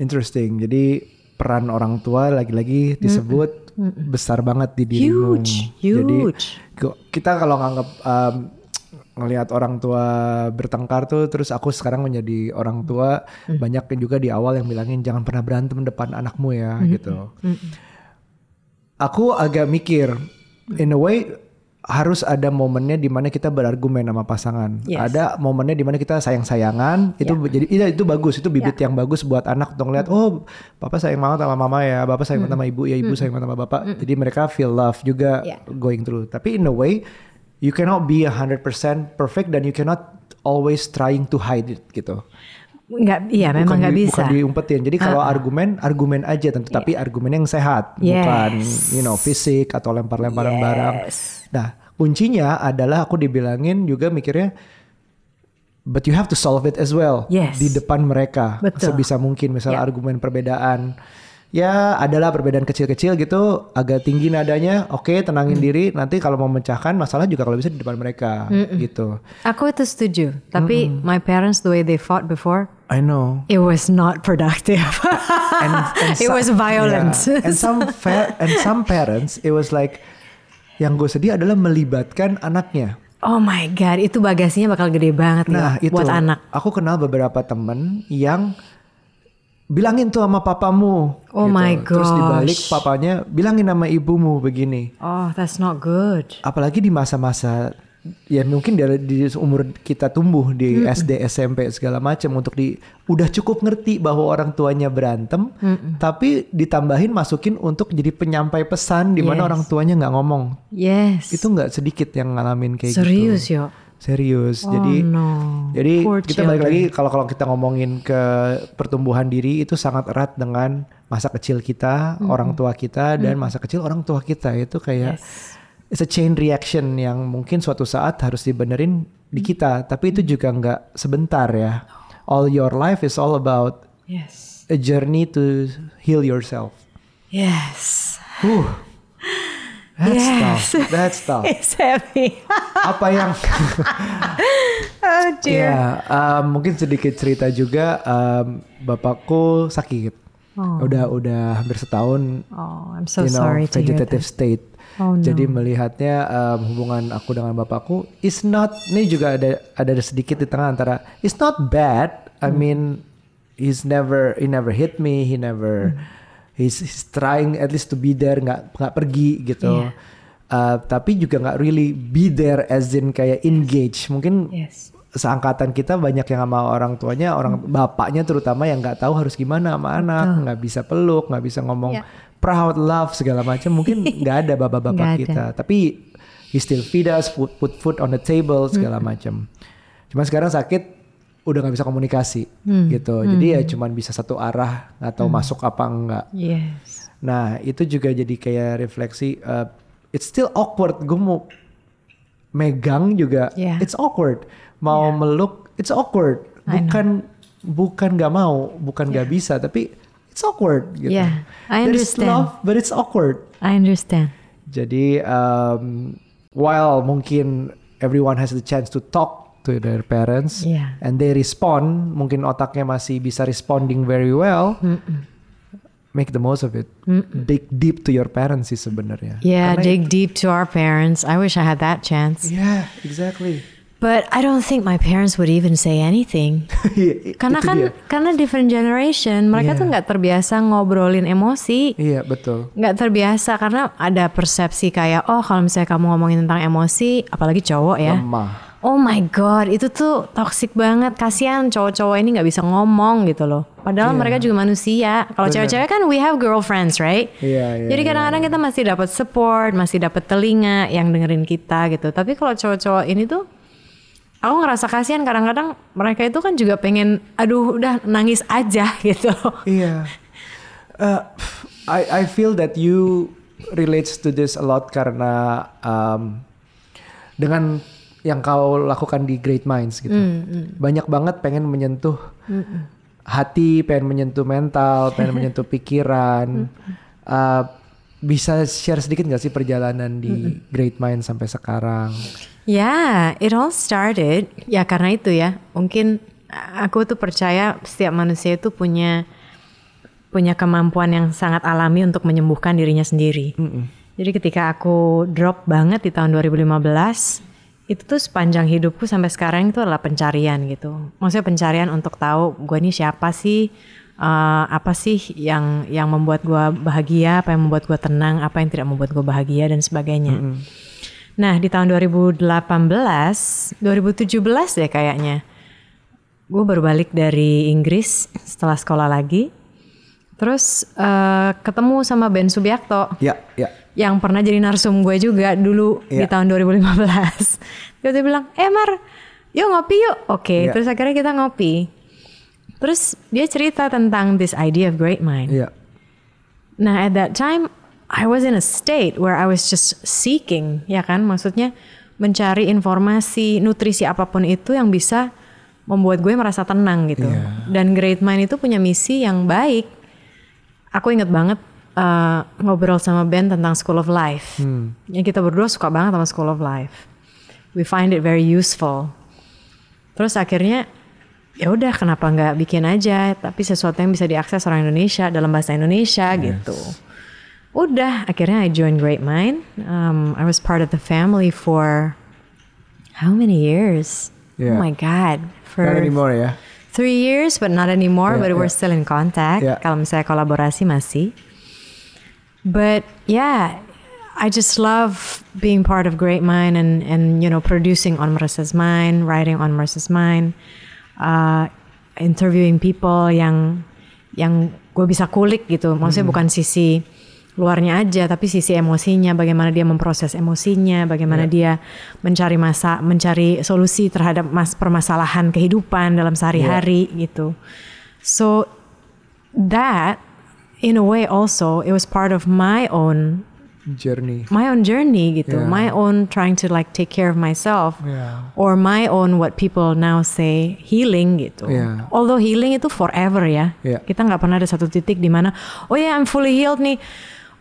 Interesting. Jadi peran orang tua lagi-lagi disebut besar banget di dirimu. Huge, Jadi huge. Ko- kita kalau nganggap um, ngelihat orang tua bertengkar tuh terus aku sekarang menjadi orang tua banyak juga di awal yang bilangin jangan pernah berantem depan anakmu ya gitu. Aku agak mikir in a way harus ada momennya di mana kita berargumen sama pasangan. Yes. Ada momennya di mana kita sayang-sayangan, itu jadi iya, itu bagus, itu bibit yang bagus buat anak untuk ngeliat oh, papa sayang banget sama mama ya, bapak sayang banget sama ibu ya, ibu sayang banget sama bapak. Jadi mereka feel love juga Yeah. going through. Tapi in a way you cannot be 100% perfect dan you cannot always trying to hide it gitu. Nggak, iya memang nggak bisa. Bukan diumpetin. Jadi kalau argumen, argumen aja tentu. Tapi argumen yang sehat, Yes. bukan you know fisik atau lempar-lemparan barang. Nah kuncinya adalah aku dibilangin juga mikirnya, but you have to solve it as well Yes. di depan mereka Betul. sebisa mungkin. Misalnya Yeah. argumen perbedaan. Ya adalah perbedaan kecil-kecil gitu agak tinggi nadanya oke tenangin Mm. diri nanti kalau mau memecahkan masalah juga kalau bisa di depan mereka gitu Aku itu setuju. Tapi my parents the way they fought before, I know it was not productive. and, and It was violent. yeah. And some fa- and some parents, it was like yang gue sedih adalah melibatkan anaknya. oh my god, itu bagasinya bakal gede banget Nah ya itu buat anak. Aku kenal beberapa temen yang bilangin tuh sama papamu. gitu. Oh my Terus dibalik papanya bilangin sama ibumu begini. Oh, that's not good. Apalagi di masa-masa ya mungkin dari di umur kita tumbuh di SD SMP segala macam untuk di udah cukup ngerti bahwa orang tuanya berantem tapi ditambahin masukin untuk jadi penyampai pesan di mana Yes. orang tuanya nggak ngomong. Yes. itu nggak sedikit yang ngalamin kayak serius gitu yo. serius. Oh jadi no. jadi Poor kita balik lagi kalau kalau kita ngomongin ke pertumbuhan diri itu sangat erat dengan masa kecil kita, orang tua kita dan masa kecil orang tua kita. Itu kayak it's a chain reaction yang mungkin suatu saat harus dibenerin di kita, tapi itu juga nggak sebentar ya. All your life is all about Yes. a journey to heal yourself. Yes. Huh. That's Yes. tough. That's tough. It's heavy. Apa yang oh dear. Ya, um, mungkin sedikit cerita juga. um, bapakku sakit. Udah udah hampir setahun. Oh, I'm so you know, sorry to hear vegetative that. state. Oh, no. Jadi melihatnya um, hubungan aku dengan bapakku is not. Ini juga ada ada sedikit di tengah antara it's not bad. I Hmm. mean, he's never he never hit me. He never Hmm. he's, he's trying at least to be there. Nggak nggak pergi gitu. Iya. Uh, tapi juga nggak really be there as in kayak engage. Mungkin Yes. seangkatan kita banyak yang sama orang tuanya, orang bapaknya terutama yang nggak tahu harus gimana sama anak, nggak bisa peluk, nggak bisa ngomong Ya. Proud love segala macam. Mungkin nggak ada bapak-bapak Nggak ada. kita, tapi he still feed us, put, put food on the table segala macam. Cuma sekarang sakit udah nggak bisa komunikasi gitu, jadi ya cuman bisa satu arah, nggak tahu masuk apa enggak. Yes. Nah itu juga jadi kayak refleksi. uh, it's still awkward. Gue mau megang juga. Yeah. It's awkward. Mau meluk, it's awkward. Bukan bukan nggak mau, bukan nggak bisa, tapi it's awkward. Gitu. Yeah, I understand. love, but it's awkward. I understand. Jadi um, while mungkin everyone has the chance to talk to their parents Yeah. and they respond, mungkin otaknya masih bisa responding very well. Make the most of it. Dig deep to your parents sih sebenarnya. Yeah, Karena- dig deep to our parents. I wish I had that chance. Yeah, exactly. But I don't think my parents would even say anything. Iya, Karena kan dia. karena different generation, mereka Yeah. tuh nggak terbiasa ngobrolin emosi. Iya betul. nggak terbiasa karena ada persepsi kayak oh kalau misalnya kamu ngomongin tentang emosi apalagi cowok ya Lemah. oh my god itu tuh toxic banget kasihan cowok-cowok ini nggak bisa ngomong gitu loh padahal mereka juga manusia kalau cewek-cewek kan we have girlfriends right Iya, iya, jadi kadang-kadang kita masih dapat support masih dapat telinga yang dengerin kita gitu tapi kalau cowok-cowok ini tuh aku ngerasa kasihan kadang-kadang mereka itu kan juga pengen aduh udah nangis aja gitu Iya. Uh, I I feel that you relates to this a lot karena um, dengan yang kau lakukan di Great Minds gitu. Banyak banget pengen menyentuh hati, pengen menyentuh mental, pengen menyentuh pikiran. Uh, bisa share sedikit nggak sih perjalanan di Great Mind sampai sekarang? Ya, it all started ya karena itu ya. Mungkin aku tuh percaya setiap manusia itu punya punya kemampuan yang sangat alami untuk menyembuhkan dirinya sendiri. Jadi ketika aku drop banget di tahun 2015, itu tuh sepanjang hidupku sampai sekarang itu adalah pencarian gitu. Maksudnya pencarian untuk tahu gue ini siapa sih, eh, apa sih yang yang membuat gue bahagia, apa yang membuat gue tenang, apa yang tidak membuat gue bahagia dan sebagainya. Nah di tahun 2018, 2017 ya kayaknya, gue baru balik dari Inggris setelah sekolah lagi. Terus eh, ketemu sama Ben Subiakto Ya, ya. yang pernah jadi narsum gue juga dulu di Iya. tahun 2015. Dia tuh bilang, eh Mar, yuk ngopi yuk. Oke, Iya. terus akhirnya kita ngopi. Terus dia cerita tentang this idea of great mind. Iya. Nah, at that time I was in a state where I was just seeking, ya kan? Maksudnya mencari informasi, nutrisi apa pun itu yang bisa membuat gue merasa tenang gitu. Iya. Dan Great Mind itu punya misi yang baik. Aku inget banget uh, ngobrol sama Ben tentang School of Life. Yang kita berdua suka banget sama School of Life. We find it very useful. Terus akhirnya ya udah kenapa nggak bikin aja tapi sesuatu yang bisa diakses orang Indonesia dalam bahasa Indonesia gitu. Udah akhirnya I joined Great Mind. Um, I was part of the family for how many years? Yeah. Oh my god, for Not anymore ya. three years but not anymore. Yeah, but we're yeah. still in contact. Yeah. Kalau misalnya kolaborasi masih. But yeah, I just love being part of Great Mind and and you know producing on Marissa's Mind, writing on Marissa's Mind, uh, interviewing people yang yang gue bisa kulik gitu. Maksudnya bukan sisi luarnya aja, tapi sisi emosinya, bagaimana dia memproses emosinya, bagaimana dia mencari masa, mencari solusi terhadap mas permasalahan kehidupan dalam sehari-hari gitu. So that in a way also it was part of my own Journey. my own journey gitu Yeah. my own trying to like take care of myself Yeah. or my own what people now say healing gitu Yeah. although healing itu forever ya Yeah. kita nggak pernah ada satu titik di mana oh ya I'm fully healed nih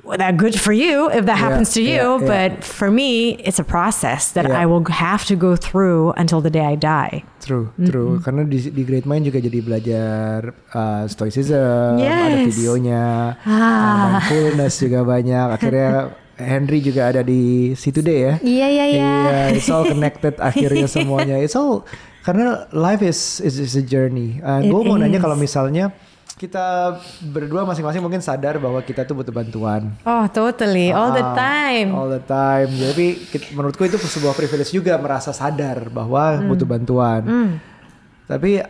well, that good for you if that Yeah, happens to you yeah, yeah. but for me it's a process that Yeah. I will have to go through until the day I die True, true. Karena di, di Great Mind juga jadi belajar uh, stoicism, ada Yes. videonya, uh, Ah. mindfulness juga banyak. Akhirnya Henry juga ada di situ deh ya. iya iya iya Iya, it's all connected akhirnya semuanya. It's all karena life is is, is a journey. Uh, gue mau nanya kalau misalnya kita berdua masing-masing mungkin sadar bahwa kita tuh butuh bantuan. oh totally all the Ah, time All the time. Jadi menurutku itu sebuah privilege juga merasa sadar bahwa butuh bantuan. Tapi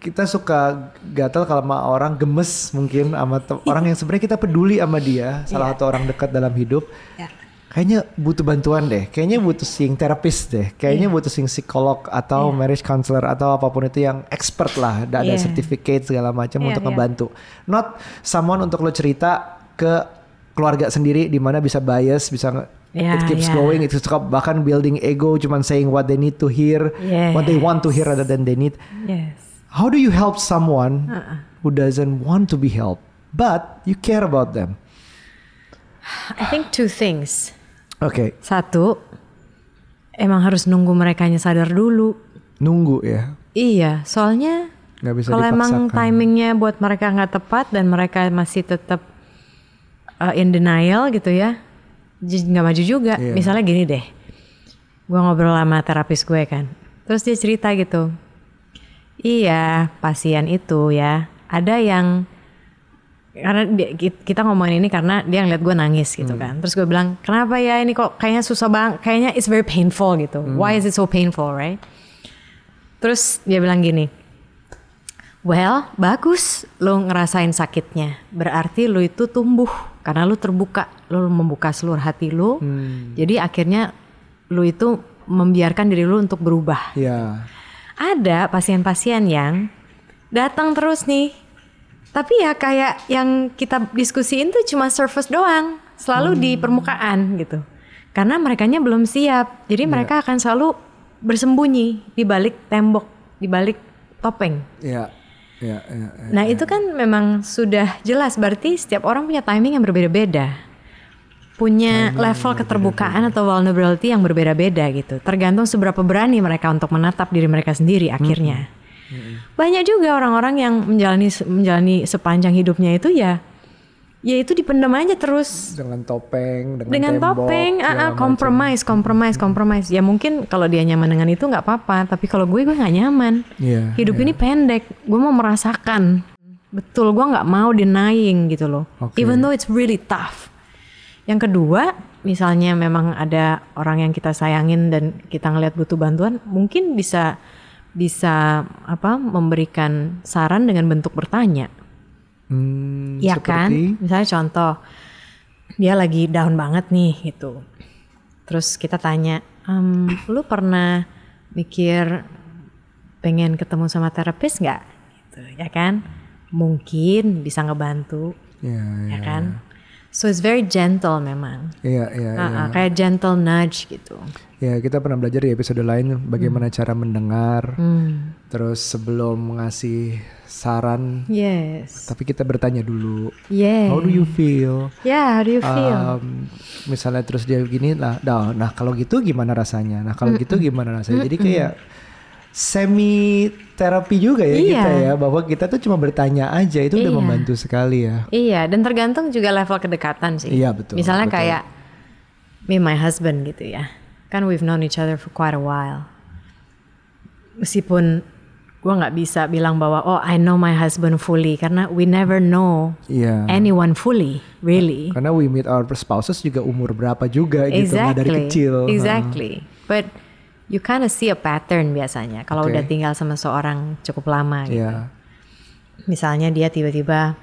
kita suka gatal kalau sama orang gemes mungkin sama orang yang sebenarnya kita peduli sama dia, salah satu orang dekat dalam hidup. Ya. Kayaknya butuh bantuan deh. Kayaknya butuh sing terapis deh. Kayaknya butuh sing psikolog atau marriage counselor atau apa pun itu yang expert lah, ada ada Iya. certificate segala macam Iya, untuk iya. ngebantu. Not someone untuk lo cerita ke keluarga sendiri di mana bisa bias, bisa Iya, it keeps iya. going, itu suka bahkan building ego, cuman saying what they need to hear, what they want to hear rather than they need. yes How do you help someone Uh-uh. who doesn't want to be helped, but you care about them? I think two things Oke, Satu, emang harus nunggu mereka sadar dulu. nunggu ya, Iya, soalnya kalau emang timingnya buat mereka nggak tepat dan mereka masih tetap uh, in denial gitu ya, nggak maju juga. Iya. Misalnya gini deh, gue ngobrol sama terapis gue kan, terus dia cerita gitu, iya pasien itu ya ada yang karena dia- ki- kita ngomongin ini karena dia ngeliat gue nangis gitu kan. Terus gue bilang, kenapa ya ini kok kayaknya susah banget, kayaknya it's very painful gitu. Why is it so painful, right? Terus dia bilang gini, well bagus lo ngerasain sakitnya. Berarti lo itu tumbuh karena lo terbuka, lo membuka seluruh hati lo. Jadi akhirnya lo itu membiarkan diri lo untuk berubah. Ya, Ada pasien-pasien yang datang terus nih. Tapi ya kayak yang kita diskusiin tuh cuma surface doang, selalu di permukaan gitu. Karena merekanya belum siap. Jadi mereka akan selalu bersembunyi di balik tembok, di balik topeng. ya, ya, ya. ya. Nah, itu kan memang sudah jelas berarti setiap orang punya timing yang berbeda-beda. punya level keterbukaan atau vulnerability yang berbeda-beda gitu. Tergantung seberapa berani mereka untuk menatap diri mereka sendiri akhirnya. Banyak juga orang-orang yang menjalani menjalani sepanjang hidupnya itu ya ya itu dipendam aja terus dengan topeng, dengan, dengan tembok, topeng, ah, segala ah, macam. compromise, compromise, compromise. Ya mungkin kalau dia nyaman dengan itu nggak apa-apa, tapi kalau gue gue nggak nyaman. Iya, Hidup ini pendek, gue mau merasakan. Betul, gue nggak mau denying gitu loh. Oke. Even though it's really tough. Yang kedua, misalnya memang ada orang yang kita sayangin dan kita ngelihat butuh bantuan, mungkin bisa bisa apa memberikan saran dengan bentuk bertanya. Hmm, Iya kan? seperti- Misalnya contoh, dia lagi down banget nih gitu. Terus kita tanya, "Em, lu pernah mikir pengen ketemu sama terapis nggak? Gitu, ya kan? Mungkin bisa ngebantu, Iya, ya iya. kan? So it's very gentle memang. Iya, iya, Ah, iya. ah, kayak gentle nudge gitu. Ya, kita pernah belajar di episode lain bagaimana cara mendengar. Hmm. Terus sebelum ngasih saran, Yes. tapi kita bertanya dulu, Yeah. how do you feel? Yeah, how do you feel? Um, misalnya terus dia gini, nah, nah, nah kalau gitu gimana rasanya? Nah kalau gitu gimana rasanya? Jadi kayak semi terapi juga ya Iya. kita ya, bahwa kita tuh cuma bertanya aja itu udah Iya. membantu sekali ya. Iya, dan tergantung juga level kedekatan sih. Iya, betul, Misalnya betul. kayak me and my husband gitu ya. Kan we've known each other for quite a while. Meskipun gua nggak bisa bilang bahwa oh I know my husband fully karena we never know Iya. anyone fully, really. Karena we meet our spouses juga umur berapa juga gitu, nggak dari kecil. Exactly. But you kind of see a pattern biasanya kalau Oke. udah tinggal sama seorang cukup lama gitu. Iya. Misalnya dia tiba-tiba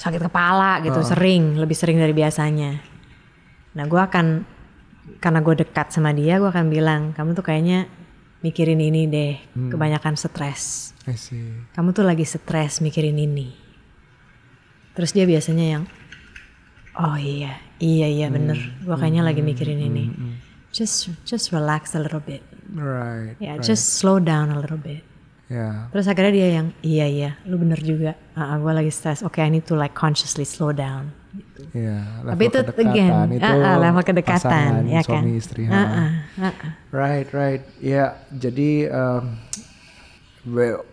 sakit kepala gitu, sering, lebih sering dari biasanya. Nah, gue akan karena gue dekat sama dia, gue akan bilang, kamu tuh kayaknya mikirin ini deh, kebanyakan stres. I see. Kamu tuh lagi stres mikirin ini. Terus dia biasanya yang, oh iya, iya iya bener, gue kayaknya lagi mikirin ini. Just just relax a little bit, Right. ya right. just slow down a little bit. Ya. Terus akhirnya dia yang iya iya, lu bener juga. Ah, gue lagi stres. Oke, I need to like consciously slow down. Iya, Tapi level itu kedekatan again, itu ah, ah, level kedekatan, pasangan, ya kan? suami istri. Ah, ha. ah, ah, ah. Right, right. Ya, jadi um, well,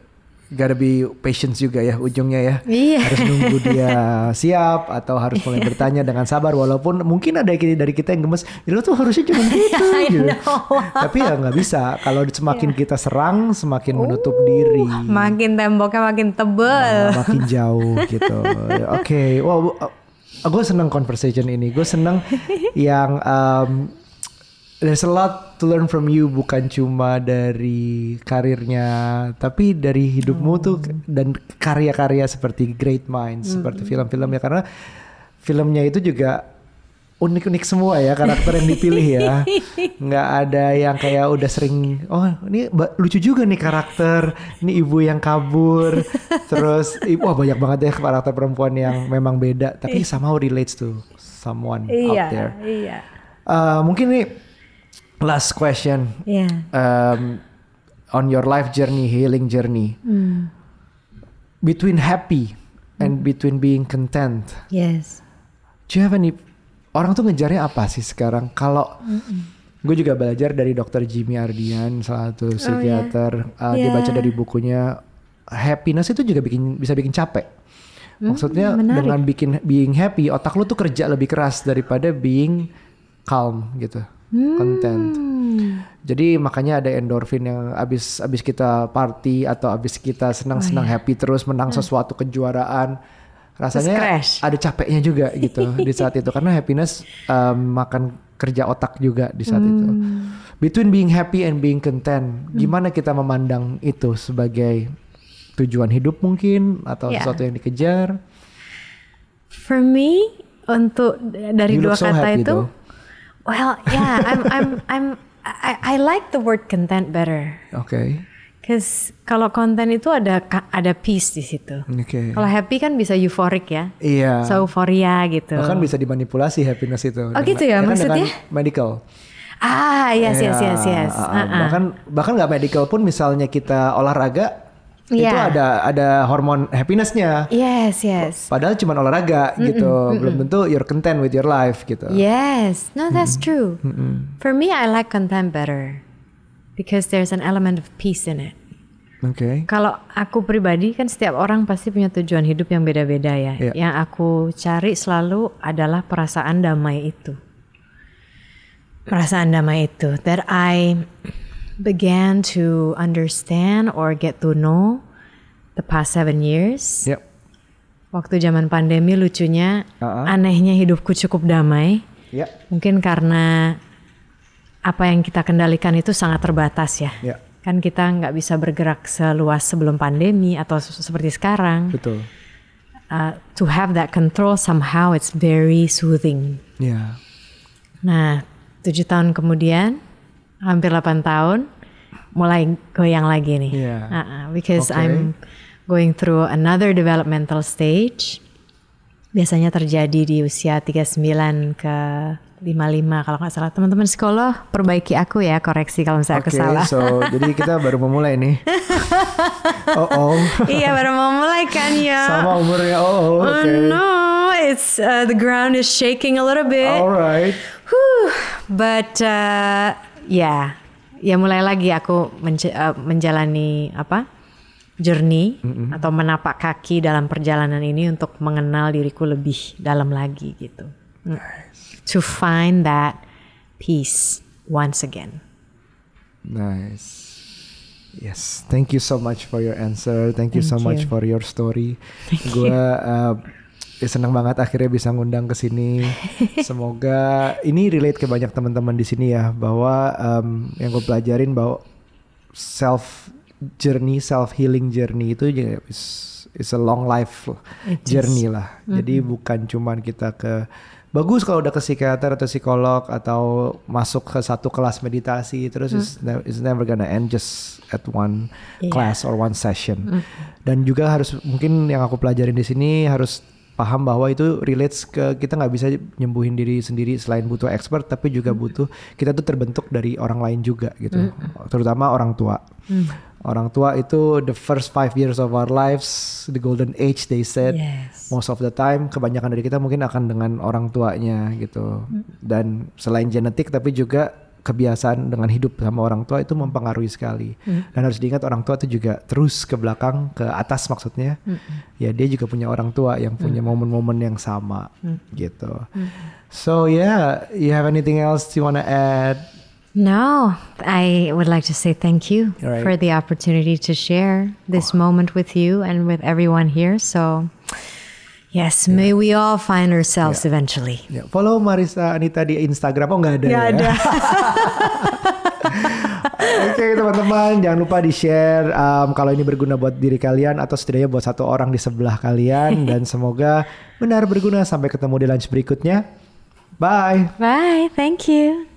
gotta be patience juga ya ujungnya ya. Iya. Harus nunggu dia siap atau harus mulai bertanya dengan sabar walaupun mungkin ada dari kita yang gemes, "Ya, lu tuh harusnya cuma gitu gitu. Tapi ya nggak bisa. Kalau semakin kita serang, semakin menutup diri. Makin temboknya makin tebel. Nah, makin jauh gitu. Oke, wow, gue seneng conversation ini. Gue seneng yang um, there's a lot to learn from you bukan cuma dari karirnya, tapi dari hidupmu tuh dan karya-karya seperti Great Minds, seperti film-filmnya karena filmnya itu juga unik-unik semua ya karakter yang dipilih ya. Nggak ada yang kayak udah sering oh ini lucu juga nih karakter ini ibu yang kabur. Terus i- wah banyak banget ya karakter perempuan yang memang beda tapi somehow relates to someone out there. iya. Uh, mungkin nih last question Iya. um, on your life journey healing journey between happy and between being content Yes. Do you have any orang tuh ngejarnya apa sih sekarang? Kalau gue juga belajar dari dokter Jimmy Ardian, salah satu psikiater. Uh, Dia Yeah. baca dari bukunya happiness itu juga bikin bisa bikin capek. Maksudnya dengan bikin being happy, otak lu tuh kerja lebih keras daripada being calm gitu, content. Jadi makanya ada endorfin yang abis abis kita party atau abis kita senang-senang happy terus menang sesuatu kejuaraan, rasanya ada capeknya juga gitu di saat itu karena happiness um, makan kerja otak juga di saat itu. Between being happy and being content, gimana kita memandang itu sebagai tujuan hidup mungkin atau Ya. sesuatu yang dikejar? For me untuk dari You dua so kata itu, though. Well, yeah, I'm I'm I'm I, I like the word content better. Oke, Cause kalau konten itu ada ada peace di situ. oke. Kalau happy kan bisa euphoric ya. Iya. So euforia gitu. Bahkan bisa dimanipulasi happiness itu. Oh, gitu ya, kan maksudnya? medical. Ah, yes, yes, Ya, yes, yes. uh, Ah, ah. Bahkan bahkan nggak medical pun misalnya kita olahraga itu Iya. ada ada hormon happinessnya. Yes, yes. Padahal cuma olahraga gitu, belum tentu you're content with your life gitu. Yes. No, that's true. For me, I like content better because there's an element of peace in it. Oke. Kalau aku pribadi kan setiap orang pasti punya tujuan hidup yang beda-beda ya. Iya. Yang aku cari selalu adalah perasaan damai itu. Perasaan damai itu that I began to understand or get to know the past seven years. Yep. Waktu zaman pandemi lucunya, Uh-uh. anehnya hidupku cukup damai. Ya. Mungkin karena apa yang kita kendalikan itu sangat terbatas ya. Ya. Kan kita nggak bisa bergerak seluas sebelum pandemi atau se- seperti sekarang. Betul. Uh, to have that control somehow it's very soothing. Ya. Nah, tujuh tahun kemudian, hampir 8 tahun, mulai goyang lagi nih. Iya. Uh-uh, because Oke. I'm going through another developmental stage. Biasanya terjadi di usia 39 ke 55 kalau nggak salah. Teman-teman psikolog perbaiki aku ya, koreksi kalau misalnya Oke, aku salah. so jadi kita baru memulai nih. oh oh. iya, baru mau mulai kan ya. Sama umurnya. Oh, oh, oke. Oh no, it's uh, the ground is shaking a little bit. Alright. Whew. But uh, ya, ya mulai lagi aku menj- uh, menjalani apa journey atau menapak kaki dalam perjalanan ini untuk mengenal diriku lebih dalam lagi gitu. Mm. To find that peace once again. Nice. Yes, thank you so much for your answer. Thank you so Thank much you. for your story. Gue uh, ya senang banget akhirnya bisa ngundang ke sini. Semoga ini relate ke banyak teman-teman di sini ya bahwa um, yang gue pelajarin bahwa self journey, self healing journey itu juga is, is a long life It is. journey lah. Jadi bukan cuman kita ke bagus kalau udah ke psikiater atau psikolog atau masuk ke satu kelas meditasi terus it's, ne- it's never gonna end just at one Iya. class or one session. Dan juga harus mungkin yang aku pelajarin di sini harus paham bahwa itu relates ke kita nggak bisa nyembuhin diri sendiri selain butuh expert tapi juga butuh kita tuh terbentuk dari orang lain juga gitu. Terutama orang tua. Orang tua itu the first five years of our lives the golden age they said. Yes. most of the time kebanyakan dari kita mungkin akan dengan orang tuanya gitu. Dan selain genetik tapi juga kebiasaan dengan hidup sama orang tua itu mempengaruhi sekali. Dan harus diingat orang tua itu juga terus ke belakang ke atas maksudnya. Ya dia juga punya orang tua yang punya momen-momen yang sama gitu. So yeah you have anything else you wanna add? No, I would like to say thank you right. for the opportunity to share this moment with you and with everyone here. So, yes, may we all find ourselves eventually. Ya, follow Marisa Anita di Instagram. Oh nggak ada Nggak ya? ada. Oke teman-teman, jangan lupa di share um, kalau ini berguna buat diri kalian atau setidaknya buat satu orang di sebelah kalian dan semoga benar berguna. Sampai ketemu di lunch berikutnya. Bye. Bye. Thank you.